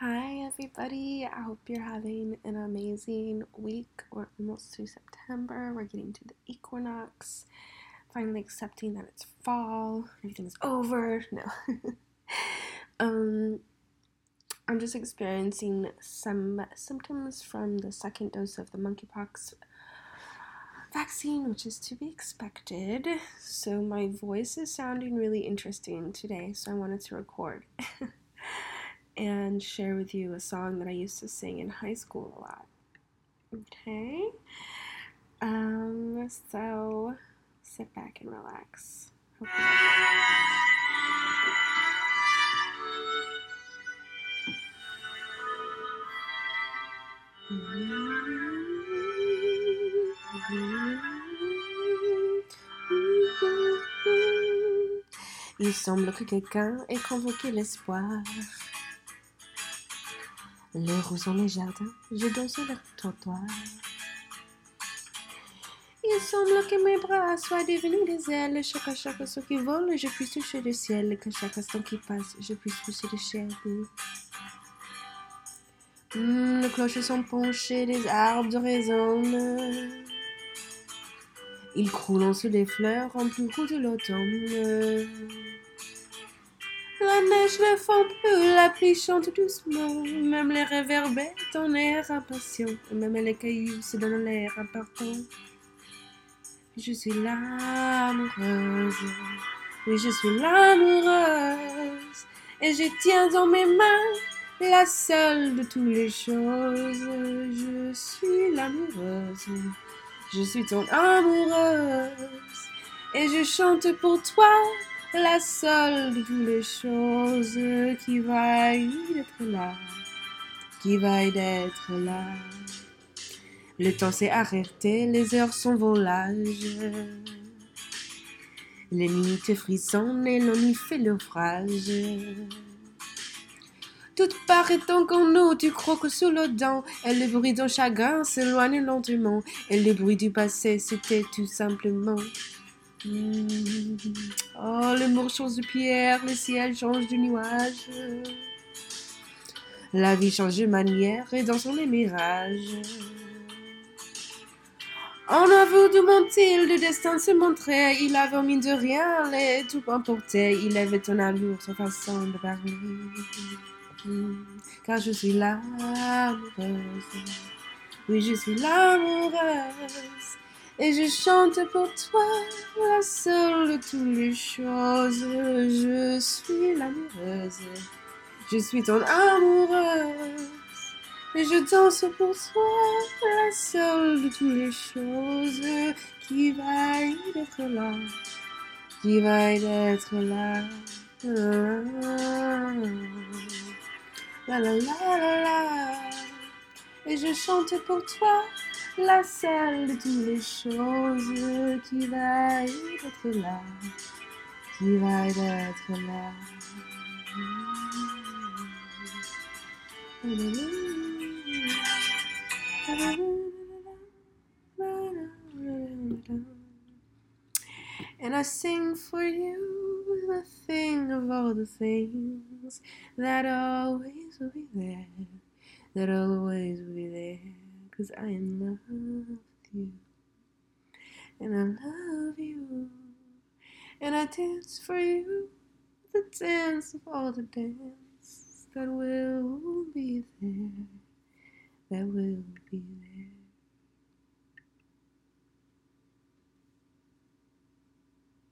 Hi, everybody. I hope you're having an amazing week. We're almost to September. We're getting to the equinox. Finally accepting that it's fall. Everything's over. No. um, I'm just experiencing some symptoms from the second dose of the monkeypox vaccine, which is to be expected. So my voice is sounding really interesting today, so I wanted to record. and share with you a song that I used to sing in high school a lot. Okay? Um, so sit back and relax. Hope you Il semble que quelqu'un ait convoqué l'espoir les roses sont les jardins, je danse sur le trottoir. Il semble que mes bras soient devenus des ailes. Chaque chaque instant qui vole, je puisse toucher le ciel. Que chaque instant qui passe, je puisse pousser le chair. Hmm, les cloches sont penchées, les arbres résonnent. Ils croulent sous des fleurs en plus de l'automne. La neige ne fond plus, la pluie chante doucement, même les réverbères ton air impatient, même les cailloux se donnent l'air important. Je suis l'amoureuse, oui je suis l'amoureuse, et je tiens dans mes mains la seule de toutes les choses. Je suis l'amoureuse, je suis ton amoureuse, et je chante pour toi la seule de toutes les choses qui vaille d'être là, qui vaille d'être là. Le temps s'est arrêté, les heures sont volages. Les minutes frissonnent et l'on y fait l'ouvrage. Tout paraît en nous, tu croques sous le dent, et le bruit d'un chagrin s'éloigne lentement, et le bruit du passé, c'était tout simplement. Oh, les murs changent de pierre, le ciel change de nuage. La vie change de manière et dans son les mirages. En aveu de mon-il, le destin se montrait, il avait mis de rien, les tout emporté, il avait ton allure, sa façon de parler. Hmm. Car je suis l'amoureuse, oui je suis l'amoureuse. Et je chante pour toi la seule de toutes les choses. Je suis l'amoureuse. Je suis ton amoureuse. Et je danse pour toi la seule de toutes les choses qui va être là. Qui va être là. La la la la la. Et je chante pour toi la seule de toutes les choses qui va être là, qui va être là. And I sing for you the thing of all the things that always will be there, that always will be there. Cause I in love with you. And I love you. And I dance for you. The dance of all the dance that will be there. That will